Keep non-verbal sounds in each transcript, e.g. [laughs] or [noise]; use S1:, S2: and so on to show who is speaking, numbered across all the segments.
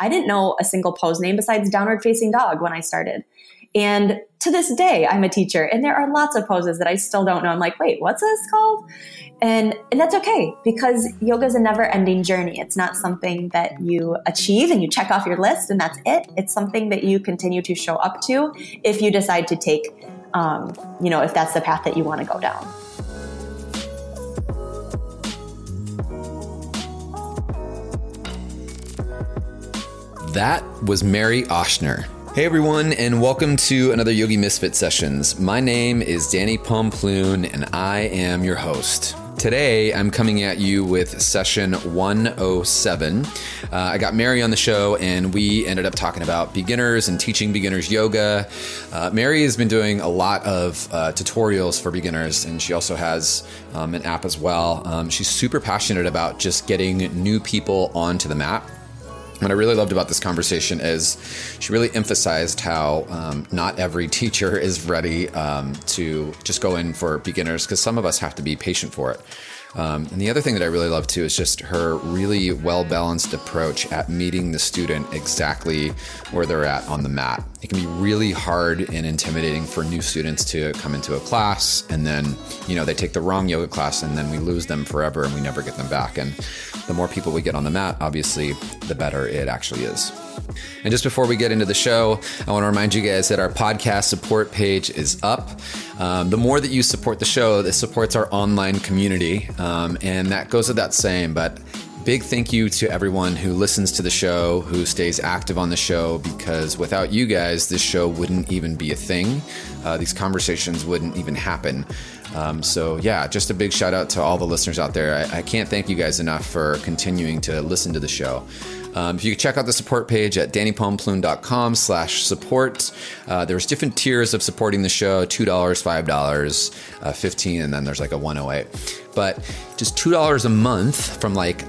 S1: I didn't know a single pose name besides downward facing dog when I started. And to this day, I'm a teacher, and there are lots of poses that I still don't know. I'm like, wait, what's this called? And, and that's okay because yoga is a never ending journey. It's not something that you achieve and you check off your list and that's it. It's something that you continue to show up to if you decide to take, um, you know, if that's the path that you want to go down.
S2: That was Mary Oshner. Hey everyone, and welcome to another Yogi Misfit Sessions. My name is Danny Pomploon, and I am your host. Today, I'm coming at you with session 107. Uh, I got Mary on the show, and we ended up talking about beginners and teaching beginners yoga. Uh, Mary has been doing a lot of uh, tutorials for beginners, and she also has um, an app as well. Um, she's super passionate about just getting new people onto the mat what I really loved about this conversation is she really emphasized how um, not every teacher is ready um, to just go in for beginners because some of us have to be patient for it. Um, and the other thing that I really love too is just her really well balanced approach at meeting the student exactly where they're at on the mat. It can be really hard and intimidating for new students to come into a class and then, you know, they take the wrong yoga class and then we lose them forever and we never get them back. And the more people we get on the mat, obviously, the better it actually is. And just before we get into the show, I want to remind you guys that our podcast support page is up. Um, the more that you support the show, this supports our online community. Um, and that goes without saying, but big thank you to everyone who listens to the show, who stays active on the show, because without you guys, this show wouldn't even be a thing. Uh, these conversations wouldn't even happen. Um, so, yeah, just a big shout out to all the listeners out there. I, I can't thank you guys enough for continuing to listen to the show. Um, if you check out the support page at dannypomploon.com slash support, uh, there's different tiers of supporting the show, $2, $5, uh, 15 and then there's like a 108. But just $2 a month from like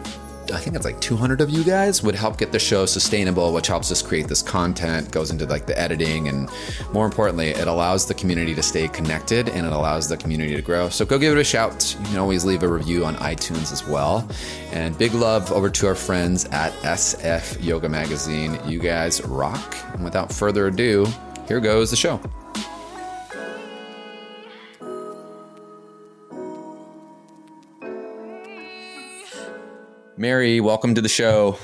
S2: I think it's like 200 of you guys would help get the show sustainable, which helps us create this content, goes into like the editing, and more importantly, it allows the community to stay connected and it allows the community to grow. So go give it a shout. You can always leave a review on iTunes as well. And big love over to our friends at SF Yoga Magazine. You guys rock. And without further ado, here goes the show. Mary, welcome to the show.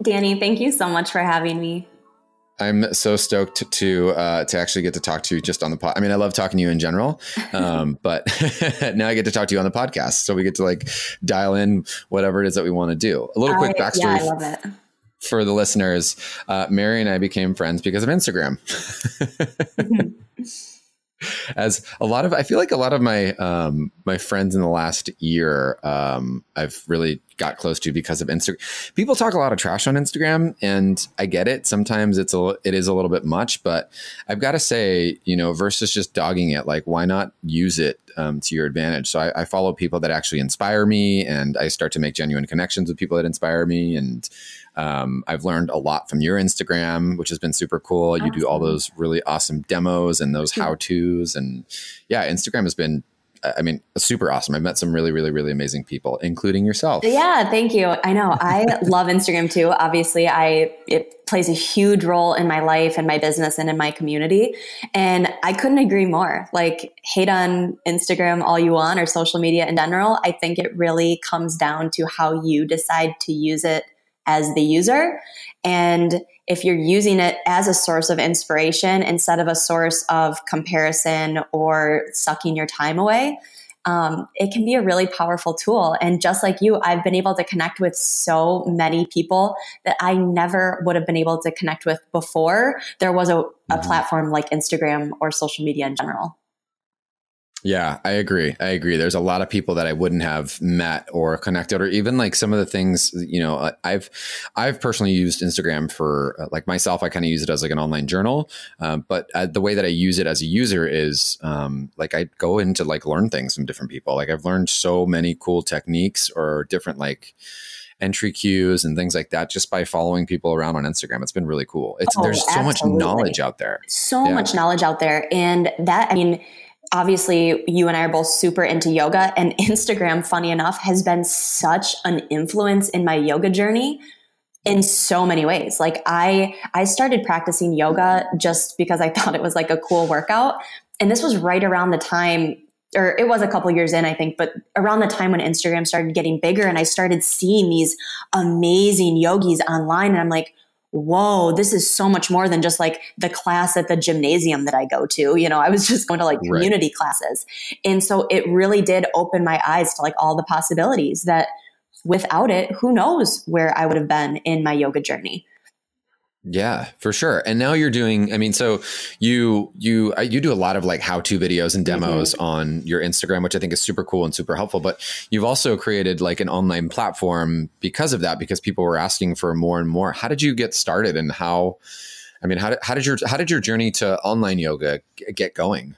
S1: Danny, thank you so much for having me.
S2: I'm so stoked to uh, to actually get to talk to you just on the pod. I mean, I love talking to you in general, [laughs] um, but [laughs] now I get to talk to you on the podcast, so we get to like dial in whatever it is that we want to do. A little quick backstory.
S1: Yeah, I.
S2: For the listeners, uh, Mary and I became friends because of Instagram. [laughs] as a lot of i feel like a lot of my um my friends in the last year um i've really got close to because of instagram people talk a lot of trash on instagram and i get it sometimes it's a it is a little bit much but i've got to say you know versus just dogging it like why not use it um, to your advantage so I, I follow people that actually inspire me and i start to make genuine connections with people that inspire me and um, I've learned a lot from your Instagram, which has been super cool. You do all those really awesome demos and those how tos. And yeah, Instagram has been I mean, super awesome. I've met some really, really, really amazing people, including yourself.
S1: Yeah, thank you. I know I [laughs] love Instagram too. Obviously, I it plays a huge role in my life and my business and in my community. And I couldn't agree more. Like, hate on Instagram all you want or social media in general. I think it really comes down to how you decide to use it as the user. And if you're using it as a source of inspiration instead of a source of comparison or sucking your time away, um, it can be a really powerful tool. And just like you, I've been able to connect with so many people that I never would have been able to connect with before there was a, a mm-hmm. platform like Instagram or social media in general.
S2: Yeah, I agree. I agree. There's a lot of people that I wouldn't have met or connected, or even like some of the things. You know, I've I've personally used Instagram for uh, like myself. I kind of use it as like an online journal, um, but uh, the way that I use it as a user is um, like I go in to like learn things from different people. Like I've learned so many cool techniques or different like entry cues and things like that just by following people around on Instagram. It's been really cool. It's oh, there's so much knowledge out there.
S1: So yeah. much knowledge out there, and that I mean obviously you and I are both super into yoga and [laughs] Instagram funny enough has been such an influence in my yoga journey in so many ways. Like I I started practicing yoga just because I [laughs] thought it was like a cool workout. And this was right around the time or it was a couple years in, I think, but around the time when Instagram started getting bigger and I started seeing these amazing yogis online and I'm like, whoa, this is so much more than just like the class at the gymnasium that I go to. You know, I was [laughs] just going to like community right. classes. And so it really did open my eyes to like all the possibilities that without it, who knows where I would have been in my yoga journey.
S2: Yeah, for sure. And now you're doing I mean so you you uh, you do a lot of like how-to videos and demos mm-hmm. on your Instagram which I think is super cool and super helpful, but you've also created like an online platform because of that because people were asking for more and more. How did you get started and how I mean how did, how did your how did your journey to online yoga get going?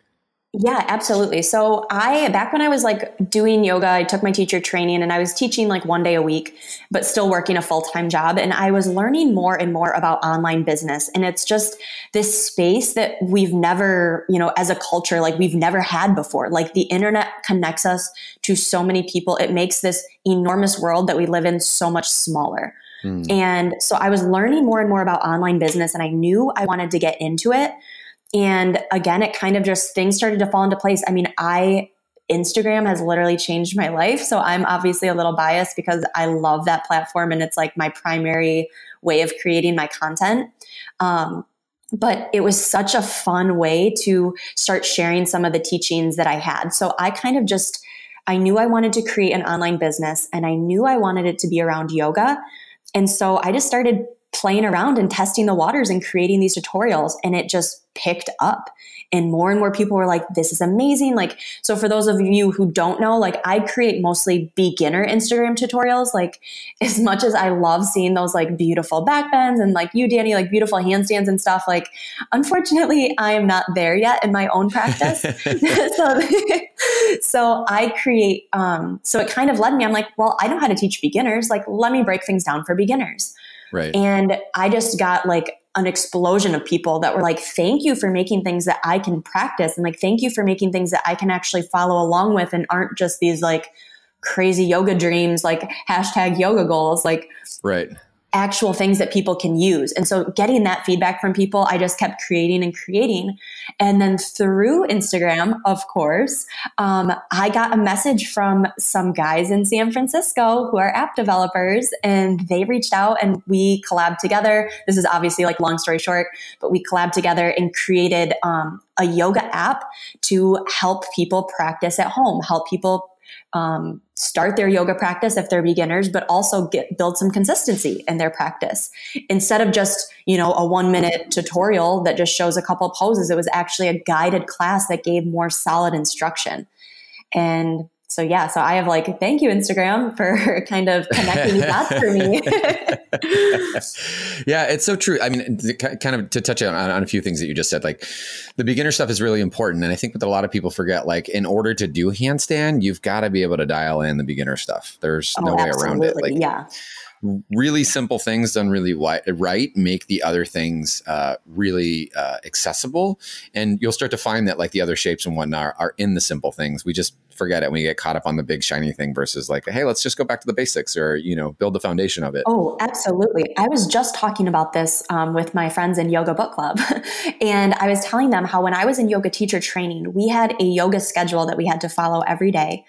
S1: Yeah, absolutely. So I back when I was like doing yoga, I took my teacher training and I was teaching like one day a week, but still working a full-time job and I was learning more and more about online business and it's just this space that we've never, you know, as a culture like we've never had before. Like the internet connects us to so many people. It makes this enormous world that we live in so much smaller. Mm. And so I was learning more and more about online business and I knew I wanted to get into it and again, it kind of just things started to fall into place. I mean, I Instagram has literally changed my life. So I'm obviously a little biased because I love that platform and it's like my primary way of creating my content. Um, but it was such a fun way to start sharing some of the teachings that I had. So I kind of just, I knew I wanted to create an online business and I knew I wanted it to be around yoga. And so I just started playing around and testing the waters and creating these tutorials and it just picked up. And more and more people were like this is amazing. Like so for those of you who don't know like i create mostly beginner instagram tutorials. Like [laughs] as much as i love seeing those like beautiful back bends and like you danny like beautiful handstands and stuff like unfortunately i am not there yet in my own practice. [laughs] [laughs] So, so i create um so it kind of led me. I'm like well i know how to teach beginners. Like let me break things down for beginners
S2: Right.
S1: And I just got like an explosion of people that were like, thank you for making things that I can practice. And like, thank you for making things that I can actually follow along with and aren't just these like crazy yoga dreams, like hashtag yoga goals. Like,
S2: right
S1: actual things that people can use. And so getting that feedback from people, I just kept creating and creating. And then through Instagram, of course, um, I got a message from some guys in San Francisco who are app developers and they reached out and we collabed together. This is obviously like long story short, but we collabed together and created um, a yoga app to help people practice at home, help people um, start their yoga practice if they're beginners, but also get build some consistency in their practice. Instead of just you know a one minute tutorial that just shows a couple poses, it was actually a guided class that gave more solid instruction. And so yeah, so I have like, thank you Instagram for [laughs] kind of connecting dots for me. [laughs]
S2: yeah, it's so true. I mean, kind of to touch on, on a few things that you just said, like the beginner stuff is really important. And I think that a lot of people forget, like in order to do handstand, you've got to be able to dial in the beginner stuff. There's oh, no way around it. Like,
S1: yeah
S2: really simple things done really right make the other things uh, really uh, accessible. And you'll start to find that like the other shapes and whatnot are, are, in the simple things. We just forget it when we get caught up on the big shiny thing versus like hey let's just go back to the basics or you know build the foundation of it.
S1: Oh absolutely. I was just talking about this um, with my friends in yoga book club. [laughs] And i was telling them how when i was in yoga teacher training we had a yoga schedule that we had to follow every day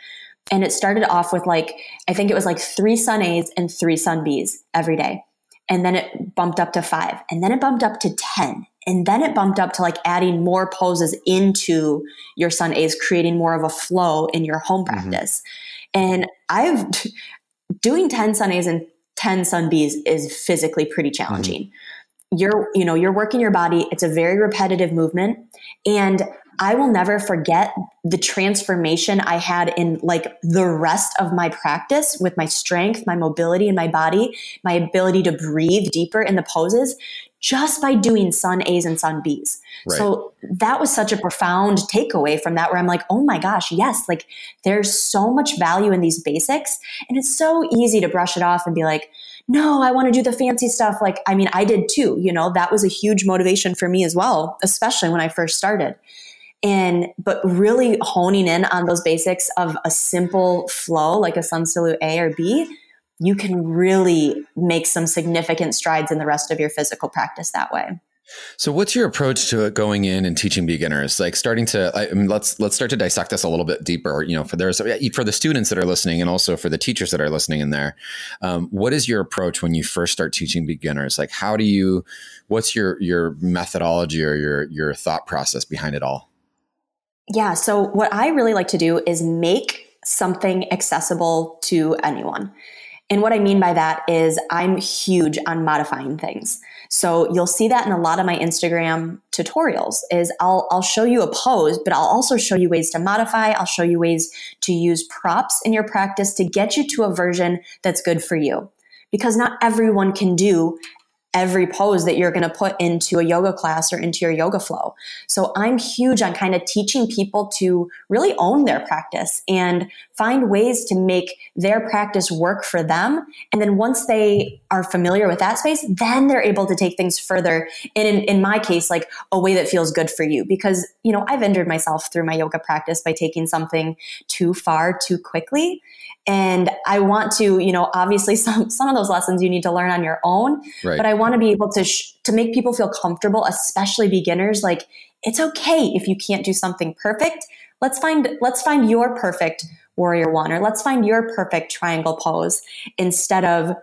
S1: and it started off with like, I think it was like three sun A's and three sun B's every day. And then it bumped up to five. And then it bumped up to 10. And then it bumped up to like adding more poses into your sun A's, creating more of a flow in your home mm-hmm. practice. Mm-hmm. And I've [laughs] doing 10 sun A's and 10 sun B's is physically pretty challenging. Mm-hmm. You're, you know, you're working your body. It's a very repetitive movement. And I will never forget the transformation I had in like the rest of my practice with my strength, my mobility in my body, my ability to breathe deeper in the poses just by doing sun A's and sun B's. Right. So that was such a profound takeaway from that where I'm like, oh my gosh, yes, like there's so much value in these basics. And it's so easy to brush it off and be like, no, I want to do the fancy stuff. Like, I mean, I did too, you know, that was a huge motivation for me as well, especially when I first started and but really honing in on those basics of a simple flow like a sun salute A or B you can really make some significant strides in the rest of your physical practice that way.
S2: So, what's your approach to going in and teaching beginners? Like starting to, I mean, let's let's start to dissect this a little bit deeper. You know, for there's for the students that are listening, and also for the teachers that are listening in there. Um, what is your approach when you first start teaching beginners? Like, how do you? What's your your methodology or your your thought process behind it all?
S1: Yeah. So, what I really like to do is make something accessible to anyone. And what I mean by that is I'm huge on modifying things. So you'll see that in a lot of my Instagram tutorials is I'll, I'll show you a pose, but I'll also show you ways to modify. I'll show you ways to use props in your practice to get you to a version that's good for you. Because not everyone can do every pose that you're going to put into a yoga class or into your yoga flow. So I'm huge on kind of teaching people to really own their practice and find ways to make their practice work for them. And then once they are familiar with that space, then they're able to take things further. And in, in my case, like a way that feels good for you because, you know, I've injured myself through my yoga practice by taking something too far too quickly. And I want to, you know, obviously [laughs] some, some of those lessons you need to learn on your own, right. but I want to be able to, sh- to make people feel comfortable, especially beginners. Like it's okay if you can't do something perfect. Let's find, let's find your perfect warrior one, or let's find your perfect triangle pose instead of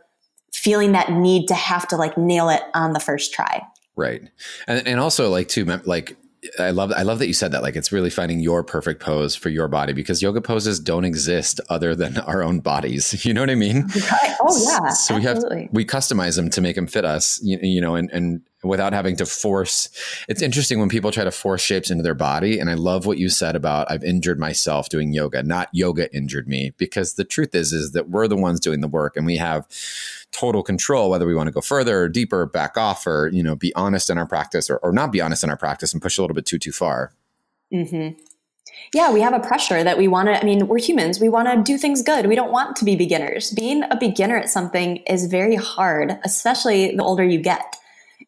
S1: feeling that need to have to like nail it on the first try.
S2: Right. And, and also like to like I love I love that you said that. Like it's really finding your perfect pose for your body because yoga poses don't exist other than [laughs] our own bodies. [laughs] You know what I mean?
S1: Right. Oh yeah.
S2: So absolutely. we have we customize them to make them fit us. You, you know, and and without having to force. It's interesting when people try to force shapes into their body. And I love what you said about I've injured myself doing yoga, not yoga injured me. Because the truth is, is that we're the ones doing the work and we have total control whether we want to go further or deeper, back off, or you know, be honest in our practice or, or not be honest in our practice and push a little bit too too far.
S1: Mm-hmm. Yeah, we have a pressure that we want to. I mean, we're humans. We want to do things good. We don't want to be beginners. Being a beginner at something is very hard, especially the older you get.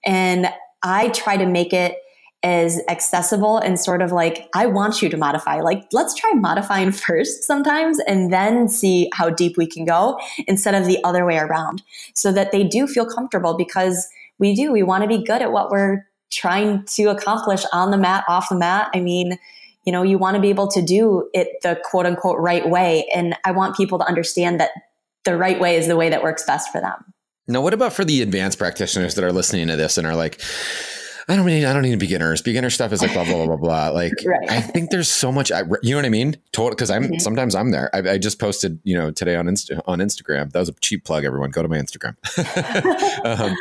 S1: And I try to make it as accessible and sort of like, I want you to modify. Like, let's try modifying [laughs] first sometimes and then see how deep we can go instead of the other way around so that they do feel comfortable because we do. We want to be good at what we're trying to accomplish on the mat, off the mat. I mean, you know, you want to be able to do it the quote unquote right way. And I want people to understand that the right way is the way that works best for them.
S2: Now, what about for the advanced practitioners that are listening to this and are like, I don't need, I don't need beginners. Beginner stuff is like blah, blah, blah, blah, blah. [laughs] Like, right. I think there's so much, you know what I mean? Total. Cause I'm, mm-hmm. sometimes I'm there. I, I, just posted, you know, today on Insta, on Instagram. That was a cheap plug. Everyone go to my Instagram. [laughs] um,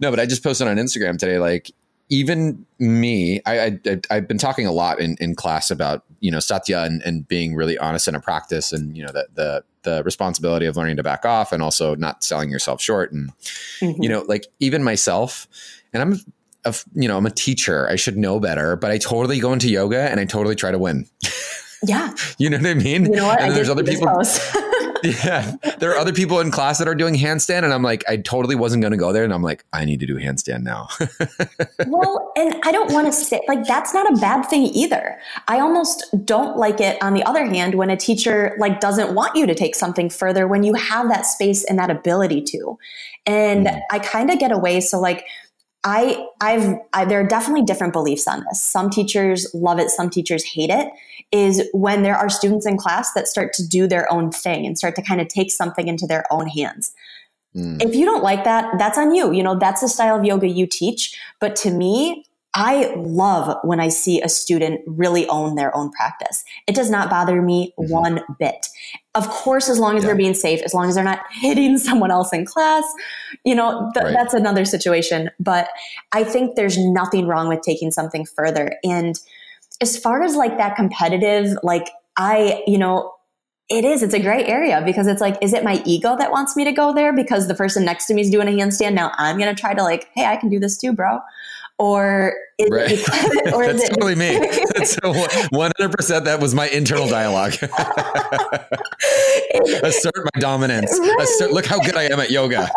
S2: no, but I just posted on Instagram today, like, even me, I, I have been talking a lot in, in class about you know satya and, and being really honest in a practice, and you know the the the responsibility of learning to back off and also not selling yourself short, and mm-hmm. you know like even myself, and I'm a, you know I'm a teacher, I should know better, but I totally go into yoga and I totally try to win.
S1: Yeah, [laughs]
S2: you know what I mean.
S1: You know what? And there's other people. [laughs]
S2: yeah. There are other people in class that are doing handstand, and I'm like, I totally wasn't going to go there. And I'm like, I need to do handstand now. [laughs]
S1: well, and I don't want to say, like, that's not a bad thing either. I almost don't like it, on the other hand, when a teacher, like, doesn't want you to take something further when you have that space and that ability to. And mm. I kind of get away. So, like, I, I've, I, there are definitely different beliefs on this. Some teachers love it, some teachers hate it. Is when there are students in class that start to do their own thing and start to kind of take something into their own hands. Mm. If you don't like that, that's on you. You know, that's the style of yoga you teach. But to me, I love when I see a student really own their own practice. It does not bother me mm-hmm. one bit. Of course, as long as yeah. they're being safe, as long as they're not [laughs] hitting someone else in class, you know, th- right. that's another situation. But I think there's nothing wrong with taking something further. And as far as like that competitive, like I, you know, it is. It's a great area because it's like, is it my ego that wants me to go there because the person next to me is doing a handstand? Now I'm going to try to like, hey, I can do this too, bro or is
S2: Right.
S1: it because, [laughs] [laughs] or is
S2: That's
S1: it
S2: totally me. [laughs] That's one hundred percent. That was my internal dialogue. Assert my dominance. Assert, look how good I am at yoga.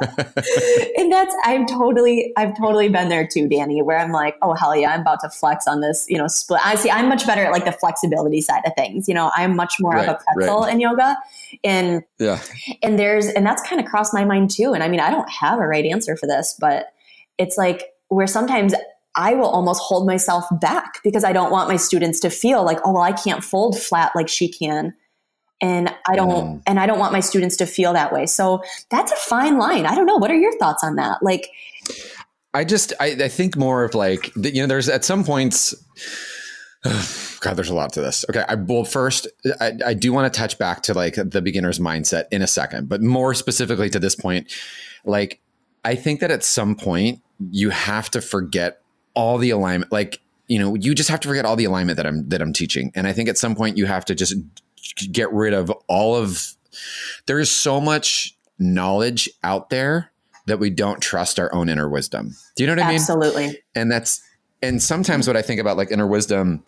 S1: and that's I've totally I've totally been there too, Danny, where I'm like, oh hell yeah, I'm about to flex on this, you know, split. I see I'm much better at like the flexibility side of things. You know, I'm much more
S2: Right,
S1: of a pretzel in yoga. And
S2: yeah.
S1: and there's and that's kind of crossed my mind too. And I mean, I don't have a right answer for this, but it's like where sometimes I will almost hold myself back because I don't want my students to feel like, oh well, I can't fold flat like she can. And I don't
S2: Mm.
S1: and I don't want my students to feel that way. So that's a fine line. I don't know. What are your thoughts on that? Like
S2: I just I, I think more of like you know there's at some points [sighs] God, there's a lot to this. Okay, I well first I, I do want to touch back to like the beginner's mindset in a second, but more specifically to this point, like I think that at some point you have to forget all the alignment, like you know, you just have to forget all the alignment that I'm that I'm teaching, and I think at some point you have to just get rid of all of. There is so much knowledge out there that we don't trust our own inner wisdom. Do you know what I mean?
S1: absolutely.
S2: and that's and sometimes what I think about like inner wisdom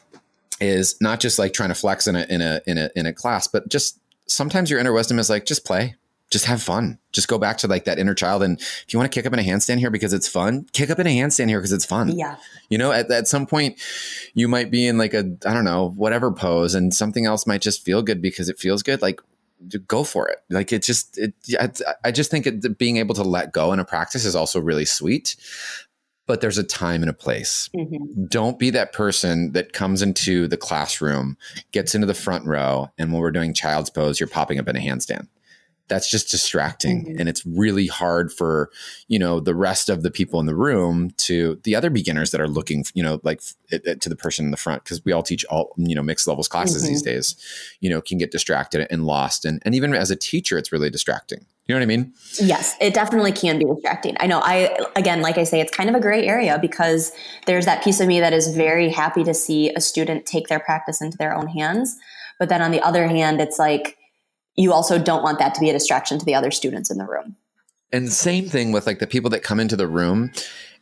S2: is not just like trying to flex in a in a in a in a class, but just sometimes your inner wisdom is like just play, just have fun, just go back to like that inner child. And if you want to kick up in a handstand here because it's fun, kick up in a handstand here because it's fun.
S1: Yeah.
S2: You know, at, at some point, you might be in like a I don't know whatever pose, and something else might just feel good because it feels good. Like go for it. Like it just it. I, I just think it, being able to let go in a practice is also really sweet. But there's a time and a place
S1: Mhm.
S2: don't be that person that comes into the classroom, gets into the front row, and when we're doing child's pose, you're popping up in a handstand. That's just distracting.
S1: Mhm.
S2: And it's really hard for, you know, the rest of the people in the room to the other beginners that are looking, you know, like it, it- to the person in the front, because we all teach all, you know, mixed levels classes
S1: Mhm.
S2: these days, you know, can get distracted and lost. And, and even as a teacher, it's really distracting. You know what I mean?
S1: Yes, it definitely can be distracting. I know. I again, like I say, it's kind of a gray area because there's that piece of me that is very happy to see a student take their practice into their own hands. But then on the other hand, it's like you also don't want that to be a distraction to the other students in the room.
S2: And same thing with like the people that come into the room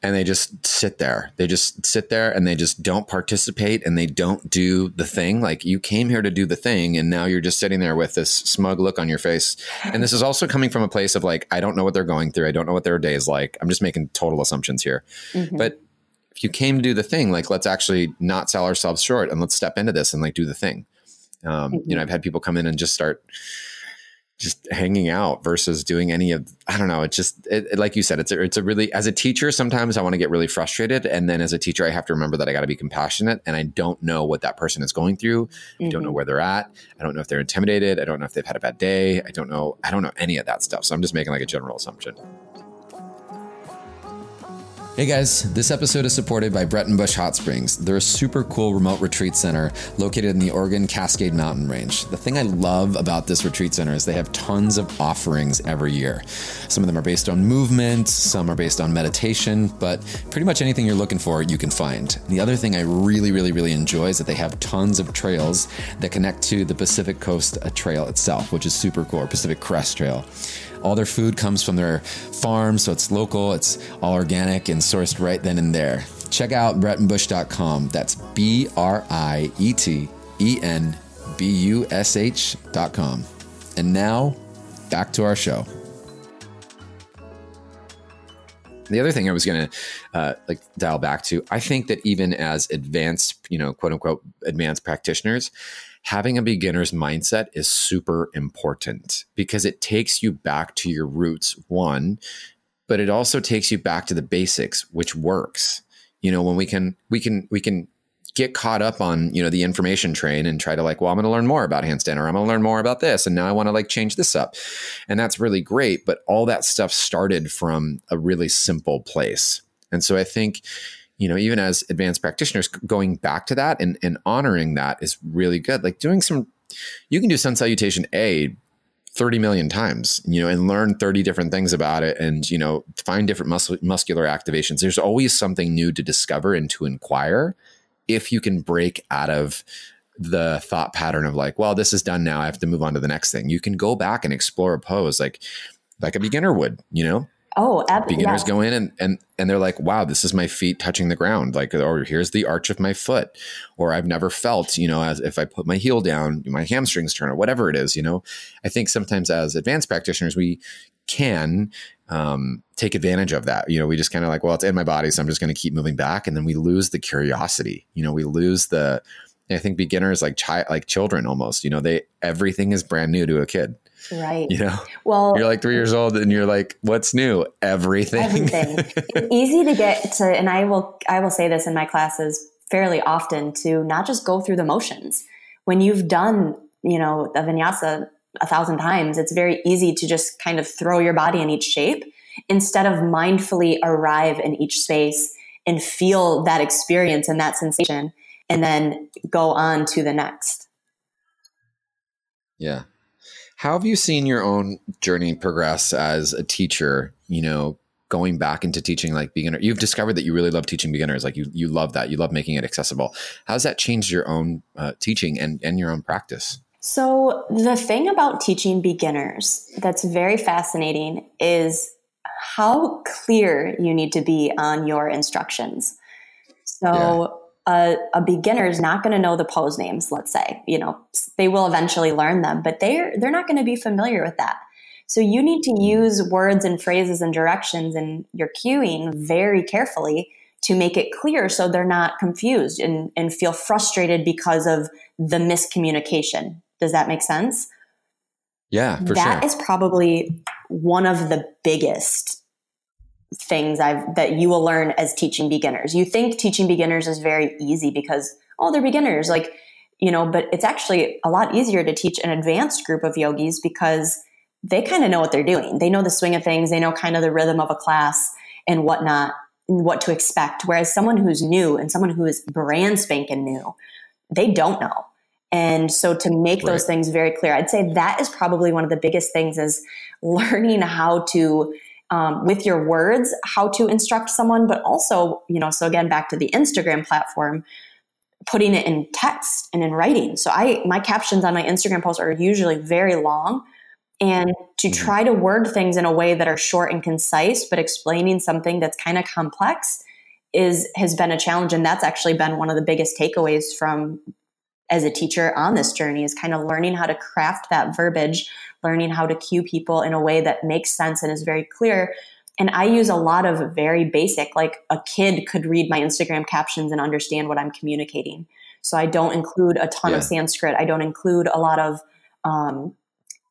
S2: and they just sit there. They just sit there and they just don't participate and they don't do the thing. Like you came here to do the thing and now you're just sitting there with this smug look on your face. And this is also coming from a place of like, I don't know what they're going through. I don't know what their day is like. I'm just making total assumptions here.
S1: Mhm.
S2: But if you came to do the thing, like let's actually not sell ourselves short and let's step into this and like do the thing. Um, You know, I've had people come in and just start just hanging out versus doing any of I don't know. It's just it, it- like you said. It's a, it's a really as a teacher. Sometimes I want to get really frustrated, and then as a teacher, I have to remember that I got to be compassionate, and I don't know what that person is going through. I don't know
S1: Mhm.
S2: where they're at. I don't know if they're intimidated. I don't know if they've had a bad day. I don't know. I don't know any of that stuff. So I'm just making like a general assumption. Hey guys, this episode is supported by Breitenbush Hot Springs. They're a super cool remote retreat center located in the Oregon Cascade Mountain Range. The thing I love about this retreat center is they have tons of offerings every year. Some of them are based on movement, some are based on meditation, but pretty much anything you're looking for, you can find. The other thing I really, really, really enjoy is that they have tons of trails that connect to the Pacific Coast uh, Trail itself, which is super cool, Pacific Crest Trail. All their food comes from their farm, so it's local, it's all organic and sourced right then and there. Check out breitenbush.com. That's B R I E T E N B U S H.com. And now, back to our show. The other thing I was going to uh, like dial back to, I think that even as advanced, you know, quote unquote, advanced practitioners, having a beginner's mindset is super important because it takes you back to your roots, one, but it also takes you back to the basics, which works. You know, when we can, we can, we can get caught up on, you know, the information train and try to like, well, I'm going to learn more about handstand or I'm going to learn more about this. And now I want to like change this up. And that's really great. But all that stuff started from a really simple place. And so I think, you know, even as advanced practitioners, going back to that and, and honoring that is really good. Like doing some, you can do sun salutation A 30 million times, you know, and learn 30 different things about it and, you know, find different mus- muscular activations. There's always something new to discover and to inquire if you can break out of the thought pattern of like, well, this is done now. I have to move on to the next thing. You can go back and explore a pose like, like a beginner would, you know?
S1: Oh, ab-
S2: beginners
S1: yeah.
S2: go in and, and and they're like, wow, this is my feet touching the ground. Like, or here's the arch of my foot. Or I've never felt, you know, as if I put my heel down, my hamstrings turn or whatever it is, you know. I think sometimes as advanced practitioners, we can um, take advantage of that. You know, we just kind of like, well, it's in my body, so I'm just going to keep moving back, and then we lose the curiosity. You know, we lose the. I think beginners like child, like children, almost. You know, they everything is brand new to a kid.
S1: Right.
S2: You know,
S1: well,
S2: you're like three years old, and you're like, what's new? Everything.
S1: Everything. [laughs] it's easy to get to, and I will I will say this in my classes fairly often to not just go through the motions. When you've done, you know, a vinyasa a thousand times, it's very easy to just kind of throw your body in each shape instead of mindfully arrive in each space and feel that experience and that sensation and then go on to the next.
S2: Yeah. How have you seen your own journey progress as a teacher, you know, going back into teaching like beginner? You've discovered that you really love teaching beginners. Like you, you love that. You love making it accessible. How's that changed your own uh, teaching and, and your own practice?
S1: So, the thing about teaching beginners that's very fascinating is how clear you need to be on your instructions. So. A, a, beginner is not going to know the pose names, let's say. You know, they will eventually learn them, but they're, they're not going to be familiar with that. So, you need to use words and phrases and directions in your cueing very carefully to make it clear so they're not confused and, and feel frustrated because of the miscommunication. Does that make sense?
S2: Yeah, for
S1: that
S2: sure.
S1: is probably one of the biggest things I've that you will learn as teaching beginners. You think teaching beginners is very easy because oh, they're beginners, like you know, but it's actually a lot easier to teach an advanced group of yogis because they kind of know what they're doing. They know the swing of things. They know kind of the rhythm of a class and whatnot, and what to expect. Whereas someone who's new and someone who is brand spanking new, they don't know. And so to make those things very clear, I'd say that is probably one of the biggest things is learning how to, um, with your words, how to instruct someone, but also, you know, so again, back to the Instagram platform, putting it in text and in writing. So I, my captions on my Instagram posts are usually very long and to
S2: Mm-hmm.
S1: try to word things in a way that are short and concise, but explaining something that's kind of complex is, has been a challenge. And that's actually been one of the biggest takeaways from as a teacher on this journey is kind of learning how to craft that verbiage, learning how to cue people in a way that makes sense and is very clear. And I use a lot of very basic, like a kid could read my Instagram captions and understand what I'm communicating. So I don't include a ton
S2: Yeah.
S1: of Sanskrit. I don't include a lot of um,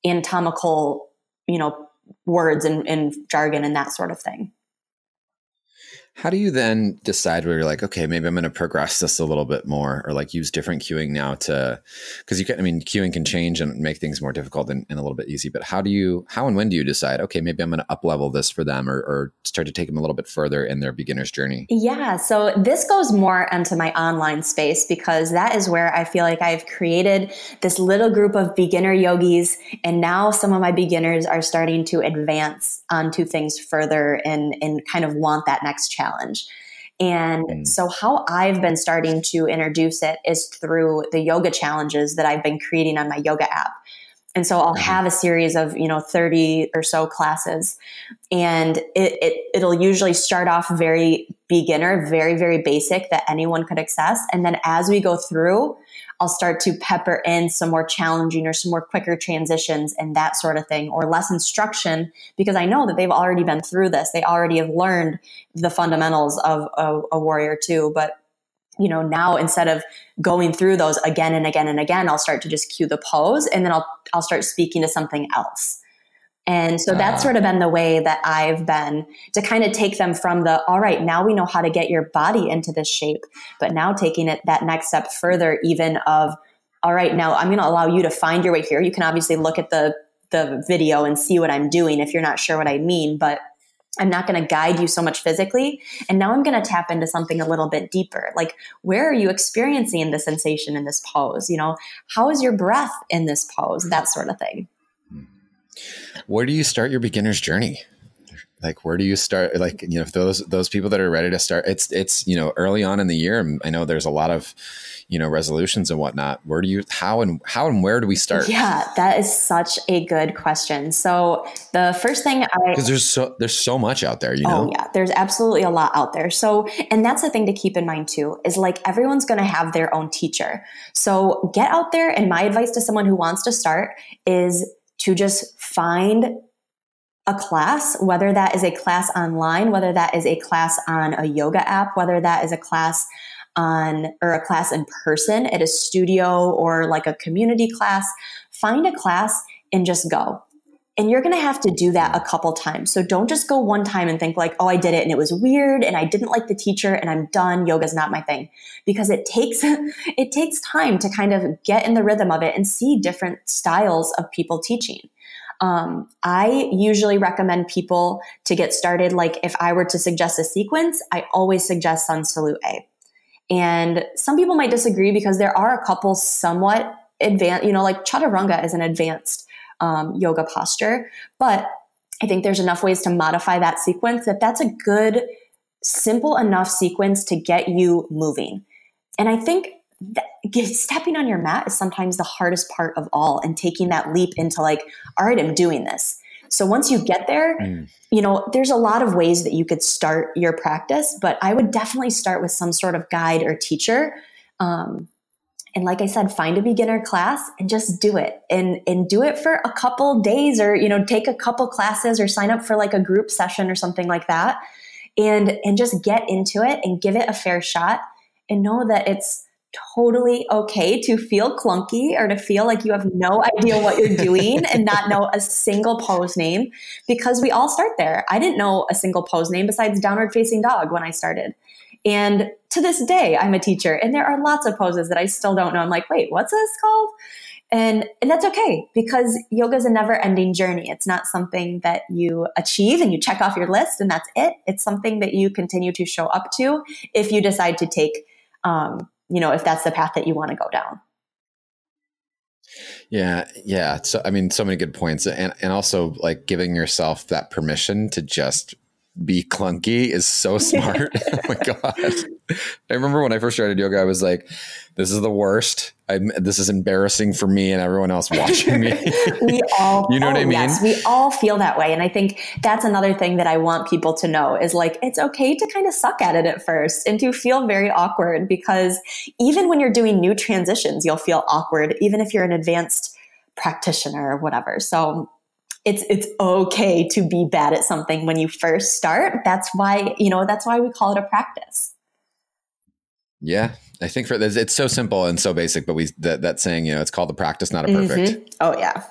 S1: anatomical, you know, words and, and jargon and that sort of thing.
S2: How do you then decide where you're like, okay, maybe I'm going to progress this a little bit more, or like use different cueing now to, because you can, I mean, cueing can change and make things more difficult and, and, a little bit easy. But how do you, how and when do you decide, okay, maybe I'm going to up level this for them, or, or start to take them a little bit further in their beginner's journey?
S1: Yeah, so this goes more into my online space because that is where I feel like I've created this little group of beginner yogis, and now some of my beginners are starting to advance onto things further and and kind of want that next challenge. And
S2: Mm.
S1: so, how I've been starting to introduce it is through the yoga challenges that I've been creating on my yoga app. And so I'll
S2: Mhm.
S1: have a series of, you know, 30 or so classes. And it, it, it'll usually start off very beginner, very, very basic that anyone could access. And then as we go through, I'll start to pepper in some more challenging or some more quicker transitions and that sort of thing, or less instruction because I know that they've already been through this. They already have learned the fundamentals of a, a warrior two. But you know, now instead of going through those again and again and again, I'll start to just cue the pose and then I'll I'll start speaking to something else. And so that's
S2: Ah.
S1: sort of been the way that I've been to kind of take them from the, all right, now we know how to get your body into this shape, but now taking it that next step further, even of, all right, now I'm going to allow you to find your way here. You can obviously look at the, the video and see what I'm doing if you're not sure what I mean, but I'm not going to guide you so much physically. And now I'm going to tap into something a little bit deeper. Like, where are you experiencing the sensation in this pose? You know, how is your breath in this pose? That sort of thing.
S2: Where do you start your beginner's journey? like where do you start like you know those those people that are ready to start it's it's you know early on in the year i know there's a lot of you know resolutions and whatnot. Where do you how and how and where do we start?
S1: Yeah that is such a good question. So the first thing i
S2: because there's so there's so much out there you oh, know?
S1: oh yeah there's absolutely a lot out there. So and that's the thing to keep in mind too is like everyone's going to have their own teacher. So get out there and my advice to someone who wants to start is to just find a class, whether that is a class online, whether that is a class on a yoga app, whether that is a class on or a class in person at a studio or like a community class, find a class and just go. And you're going to have to do that a couple times. So don't just go one time and think like, "Oh, I did it and it was weird and I didn't like the teacher and I'm done. Yoga's not my thing." Because it takes [laughs] it takes time to kind of get in the rhythm of it and see different styles of people teaching. Um, I usually recommend people to get started. Like if I were to suggest a sequence, I always suggest Sun Salute A. And some people might disagree because there are a couple somewhat advanced, you know, like Chaturanga is an advanced um, yoga posture, but I think there's enough ways to modify that sequence that that's a good, simple enough sequence to get you moving. And I think [laughs] stepping on your mat is sometimes the hardest part of all and taking that leap into like all right i'm doing this so once you get there mm. you know there's a lot of ways that you could start your practice but i would definitely start with some sort of guide or teacher um, and like i said find a beginner class and just do it and and do it for a couple days or you know take a couple classes or sign up for like a group session or something like that and and just get into it and give it a fair shot and know that it's totally okay to feel clunky or to feel like you have no idea what you're doing and not know a single pose name because we all start there. I didn't know a single pose name besides downward facing dog when I started. And to this day, I'm a teacher and there are lots of poses that I still don't know. I'm like, wait, what's this called? And, and that's okay because yoga is a never ending journey. It's not something that you achieve and you check off your list and that's it. It's something that you continue to show up to if you decide to take um, you know, if that's the path that you want to go down.
S2: Yeah, yeah. So I mean, so many good points, and and also like giving yourself that permission to just be clunky is so [laughs] smart. [laughs] oh my god! I remember when I first started yoga, I was like, "This is the worst. I'm, this is embarrassing for me and everyone else watching me." [laughs]
S1: we all,
S2: you know oh, what I mean? Yes,
S1: we all feel that way, and I think that's another thing that I want people to know is like it's okay to kind of suck at it at first and to feel very awkward because even when you're doing new transitions, you'll feel awkward, even if you're an advanced practitioner or whatever. So it's it's okay to be bad at something when you first start. That's why, you know, that's why we call it a practice.
S2: Yeah, I think for this, it's so simple and so basic, but we that, that saying, you know, it's called the practice, not a perfect. Mm-hmm.
S1: Oh yeah.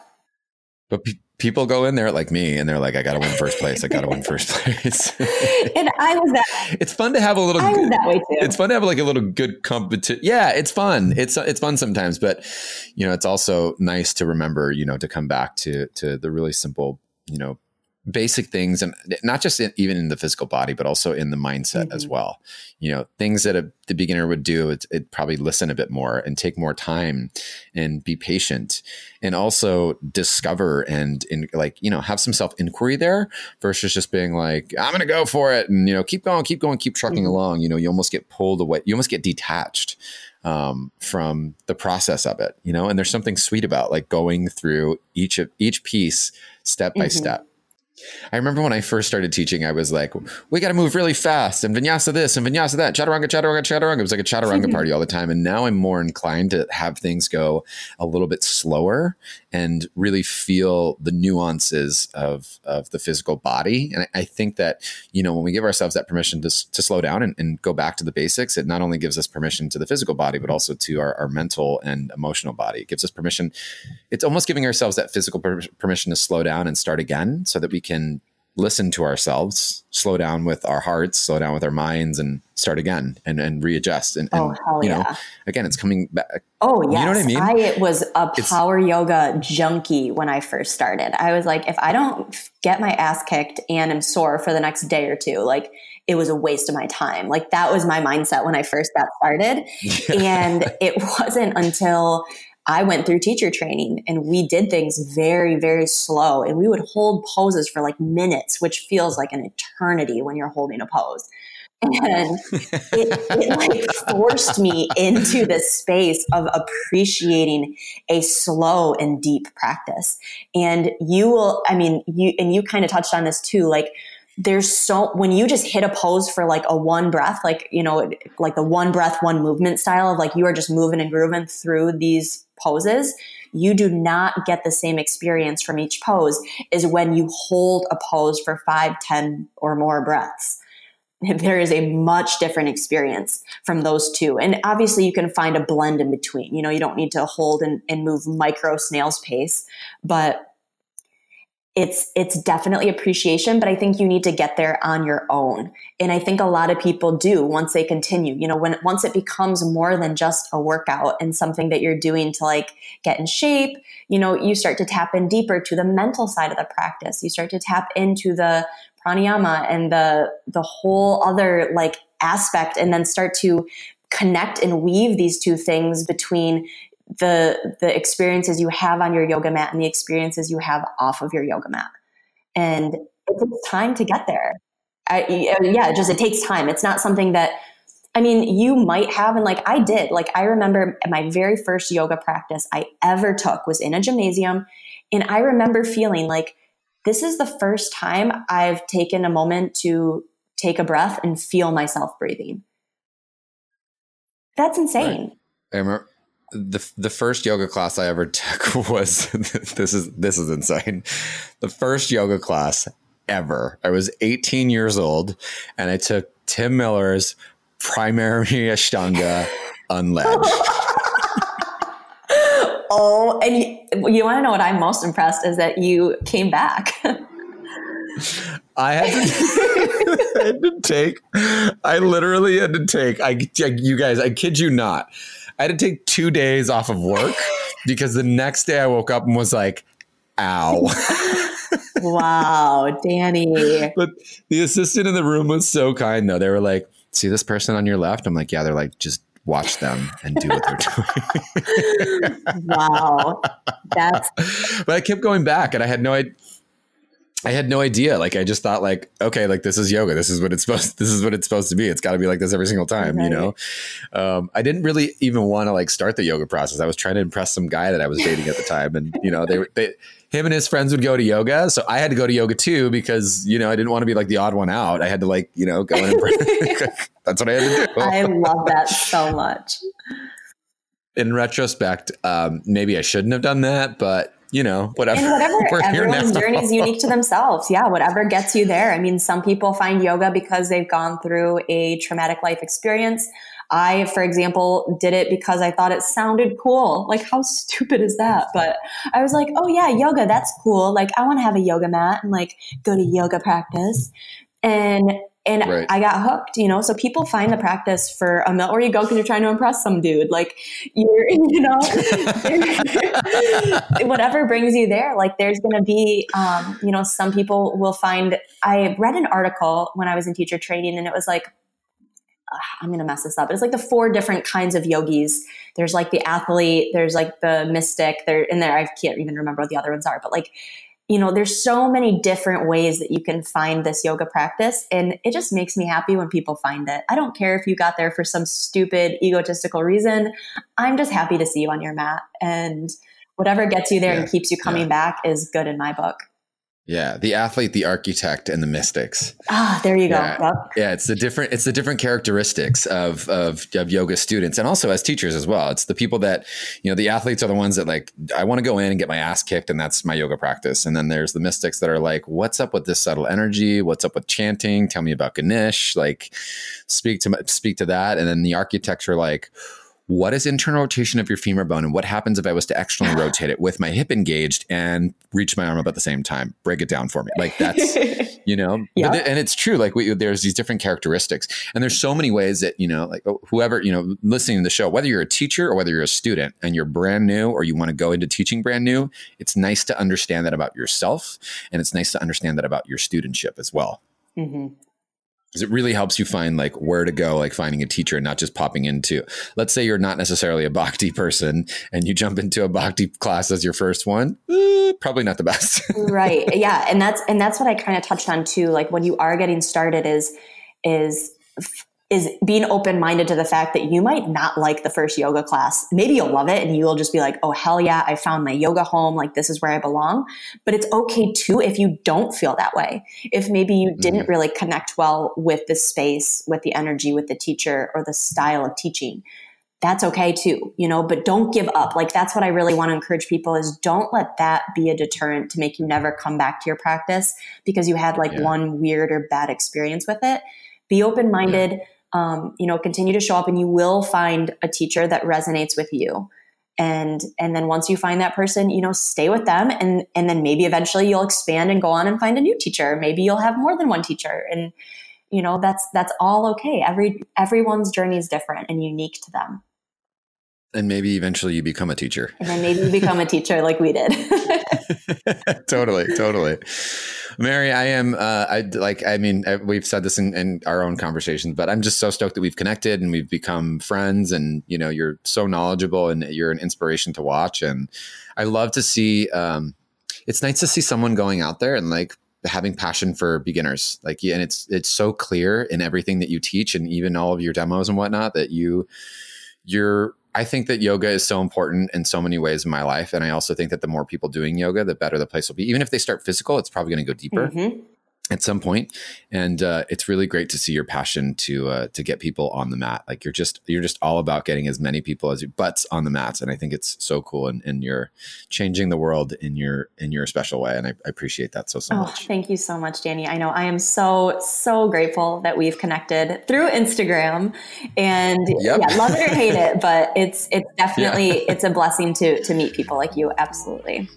S2: But people go in there like me and they're like, I got to win first place. I got to win first [laughs] place.
S1: and I was that.
S2: It's fun to have a little.
S1: I was that way too.
S2: It's fun to have like a little good competition. Yeah, it's fun. It's it's fun sometimes, but you know, it's also nice to remember. You know, to come back to to the really simple. You know, basic things and not just in, even in the physical body but also in the mindset mm-hmm. as well you know things that a, the beginner would do it, it probably listen a bit more and take more time and be patient and also discover and in like you know have some self inquiry there versus just being like i'm gonna go for it and you know keep going keep going keep trucking mm-hmm. along you know you almost get pulled away you almost get detached um, from the process of it you know and there's something sweet about like going through each of each piece step by mm-hmm. step I remember when I first started teaching, I was like, we got to move really fast and vinyasa this and vinyasa that, chaturanga, chaturanga, chaturanga. It was like a chaturanga [laughs] party all the time. And now I'm more inclined to have things go a little bit slower and really feel the nuances of, of the physical body. And I, I think that, you know, when we give ourselves that permission to, to slow down and, and, go back to the basics, it not only gives us permission to the physical body, but also to our, our mental and emotional body. It gives us permission. It's almost giving ourselves that physical per- permission to slow down and start again so that we can listen to ourselves, slow down with our hearts, slow down with our minds, and start again and, and readjust. And, and
S1: oh,
S2: you
S1: yeah.
S2: know, again, it's coming back.
S1: Oh, yeah.
S2: You know what I mean?
S1: I was a power it's, yoga junkie when I first started. I was like, if I don't get my ass kicked and am sore for the next day or two, like it was a waste of my time. Like that was my mindset when I first got started. [laughs] Yeah. And it wasn't until I went through teacher training and we did things very, very slow. And we would hold poses for like minutes, which feels like an eternity when you're holding a pose. And it, it like forced me into the space of appreciating a slow and deep practice. And you will, I mean, you, and you kind of touched on this too, like, there's so when you just hit a pose for like a one breath like you know like the one breath one movement style of like you are just moving and grooving through these poses you do not get the same experience from each pose is when you hold a pose for five ten or more breaths [laughs] there is a much different experience from those two. And obviously, you can find a blend in between. You know, you don't need to hold and, and move micro snail's pace, but it's it's definitely appreciation but i think you need to get there on your own. And i think a lot of people do once they continue. You know when once it becomes more than just a workout and something that you're doing to like get in shape you know you start to tap in deeper to the mental side of the practice. You start to tap into the pranayama and the the whole other like aspect and then start to connect and weave these two things between the the experiences you have on your yoga mat and the experiences you have off of your yoga mat and it takes time to get there I, uh, yeah just it takes time it's not something that I mean, you might have, and like I did. Like I remember my very first yoga practice I ever took was in a gymnasium. And I remember feeling like this is the first time I've taken a moment to take a breath and feel myself breathing. That's insane. Right.
S2: I remember the the first yoga class I ever [laughs] took was this is this is insane. The first yoga class ever. I was 18 years old and I took Tim Miller's primary Ashtanga [laughs] unled.
S1: oh, and you, you want to know what I'm most impressed is that you came back. [laughs]
S2: I had, to, I [laughs] had to take, I literally had to take, I, you guys, I kid you not, I had to take two days off of work because the next day I woke up and was like, ow. [laughs]
S1: wow, Danny.
S2: But the assistant in the room was so kind though. They were like, see this person on your left? I'm like, yeah, they're like, just watch them and do what they're
S1: doing. [laughs] wow. That's
S2: but I kept going back and I had no idea I had no idea. Like I just thought like, okay, like this is yoga. This is what it's supposed [laughs] this is what it's supposed to be. It's gotta be like this every single time, right. you know? Um, I didn't really even want to like start the yoga process. I was trying to impress some guy that I was dating at the time. And you know, they they him and his friends would go to yoga. So I had to go to yoga too because, you know, I didn't want to be like the odd one out. I had to like, you know, go in. [laughs] [laughs] That's what I had to do.
S1: I love that so much.
S2: In retrospect, um, maybe I shouldn't have done that, but you know, whatever.
S1: And whatever, [laughs] everyone's journey is unique to themselves. Yeah, whatever gets you there. I mean, some people find yoga because they've gone through a traumatic life experience. I, for example, did it because I thought it sounded cool. Like, how [laughs] stupid is that? But I was like, oh, yeah, yoga, that's cool. Like, I want to have a yoga mat and like go to yoga practice. And and right. I got hooked, you know. So people find the practice for a minute, or you go because you're trying to impress some dude. Like you're, [laughs] you know, [laughs] [laughs] whatever brings you there. Like there's going to be, um, you know, some people will find. I read an article when I was in teacher training, and it was like I'm going to mess this up. It's like the four different kinds of yogis. There's like the athlete, there's like the mystic, there in there. I can't even remember what the other ones are, but like, you know, there's so many different ways that you can find this yoga practice. And it just makes me happy when people find it. I don't care if you got there for some stupid egotistical reason. I'm just happy to see you on your mat. And whatever gets you there yeah, and keeps you coming yeah. back is good in my book.
S2: Yeah, the athlete, the architect, and the mystics.
S1: Ah, there you go.
S2: Yeah, yep. yeah it's the different it's the different characteristics of, of of yoga students, and also as teachers as well. It's the people that you know. The athletes are the ones that like I want to go in and get my ass kicked, and that's my yoga practice. And then there's the mystics that are like, what's up with this subtle energy? What's up with chanting? Tell me about Ganesh. Like, speak to speak to that. And then the architects are like what is internal rotation of your femur bone and what happens if I was to externally [laughs] rotate it with my hip engaged and reach my arm up at the same time? Break it down for me. Like that's, [laughs] you know, yeah. th- and it's true. Like we, there's these different characteristics and there's so many ways that, you know, like oh, whoever, you know, listening to the show, whether you're a teacher or whether you're a student and you're brand new or you want to go into teaching brand new, it's nice to understand that about yourself. And it's nice to understand that about your studentship as well.
S1: Mm-hmm.
S2: Because it really helps you find like where to go, like finding a teacher and not just popping into. Let's say you're not necessarily a bhakti person and you jump into a bhakti class as your first one, eh, probably not the best. [laughs]
S1: right. Yeah, and that's and that's what I kind of touched on too. Like when you are getting started, is is is being open minded to the fact that you might not like the first yoga class. Maybe you'll love it and you will just be like, oh, hell yeah, I found my yoga home. Like, this is where I belong. But it's okay too if you don't feel that way. If maybe you didn't mm-hmm. really connect well with the space, with the energy, with the teacher, or the style of teaching. That's okay too, you know, but don't give up. Like, that's what I really want to encourage people is don't let that be a deterrent to make you never come back to your practice because you had like yeah. one weird or bad experience with it. Be open minded. Yeah um, you know continue to show up and you will find a teacher that resonates with you. And and then once you find that person you know stay with them and and then maybe eventually you'll expand and go on and find a new teacher. Maybe you'll have more than one teacher. And you know that's that's all okay. Every everyone's journey is different and unique to them
S2: and maybe eventually you become a teacher
S1: and then maybe you become a teacher like we did [laughs]
S2: totally totally Mary, I am. Uh, I like. I mean, uh, we've said this in, in, our own conversations, but I'm just so stoked that we've connected and we've become friends. And you know, you're so knowledgeable and you're an inspiration to watch. And I love to see. Um, it's nice to see someone going out there and like having passion for beginners. Like, and it's it's so clear in everything that you teach and even all of your demos and whatnot that you you're I think that yoga is so important in so many ways in my life. And I also think that the more people doing yoga, the better the place will be. Even if they start physical, it's probably going to go deeper. Mm-hmm at some point. And uh, it's really great to see your passion to uh, to get people on the mat. Like you're just you're just all about getting as many people as your butts on the mats. And i think it's so cool. And, and you're changing the world in your in your special way. And i, I appreciate that so so oh, much.
S1: thank you so much danny. I know i am so so grateful that we've connected through instagram. And yep. yeah love it or hate it but it's it's [laughs] definitely yeah. it's a blessing to to meet people like you. Absolutely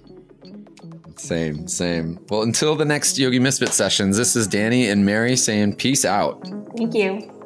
S2: same, same. Well, until the next Yogi Misfit sessions, this is Danny and Mary saying peace out.
S1: Thank you.